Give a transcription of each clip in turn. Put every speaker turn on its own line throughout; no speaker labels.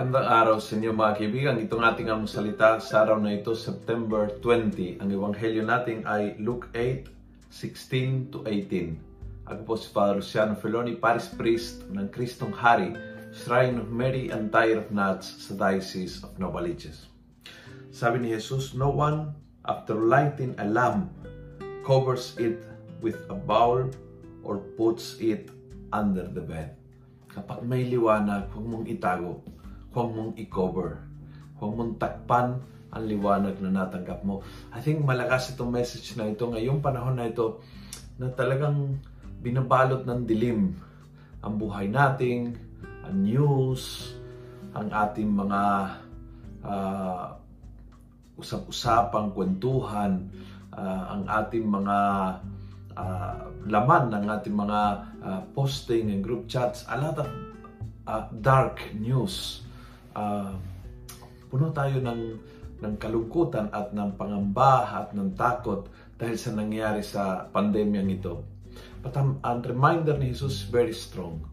araw sa inyo mga kaibigan. Itong ating almusalita sa araw na ito, September 20. Ang ebanghelyo natin ay Luke 8, 16 to 18. Ako po si Father Luciano Feloni, Paris Priest ng Kristong Hari, Shrine of Mary and Tire of Nuts sa Diocese of Novaliches. Sabi ni Jesus, No one, after lighting a lamp, covers it with a bowl or puts it under the bed. Kapag may liwanag, huwag mong itago huwag mong i-cover. Huwag mong takpan ang liwanag na natanggap mo. I think malakas itong message na ito ngayong panahon na ito na talagang binabalot ng dilim ang buhay nating, ang news, ang ating mga uh, usap-usapang kwentuhan, uh, ang ating mga uh, laman ng ating mga uh, posting and group chats, a lot of uh, dark news uh, puno tayo ng, ng kalungkutan at ng pangamba at ng takot dahil sa nangyari sa pandemyang ito. But ang, ang reminder ni Jesus very strong.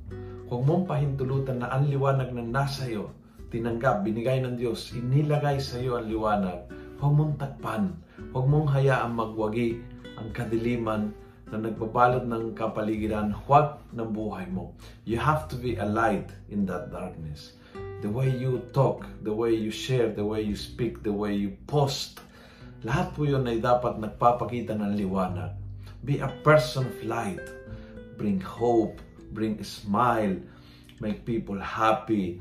Huwag mong pahintulutan na ang liwanag na nasa iyo, tinanggap, binigay ng Diyos, inilagay sa iyo ang liwanag. Huwag mong takpan. Huwag mong hayaang magwagi ang kadiliman na nagbabalot ng kapaligiran, huwag ng buhay mo. You have to be a light in that darkness the way you talk, the way you share, the way you speak, the way you post. Lahat po yun ay dapat nagpapakita ng liwanag. Be a person of light. Bring hope, bring a smile, make people happy,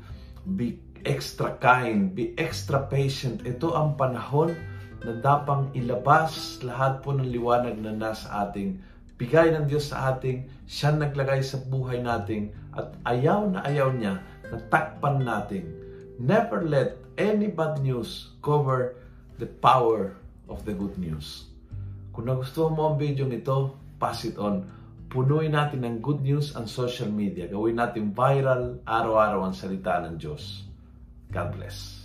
be extra kind, be extra patient. Ito ang panahon na dapang ilabas lahat po ng liwanag na nasa ating bigay ng Diyos sa ating, siya naglagay sa buhay nating at ayaw na ayaw niya natakpan natin. Never let any bad news cover the power of the good news. Kung nagustuhan mo ang video nito, pass it on. Punuin natin ng good news ang social media. Gawin natin viral araw-araw ang salita ng Diyos. God bless.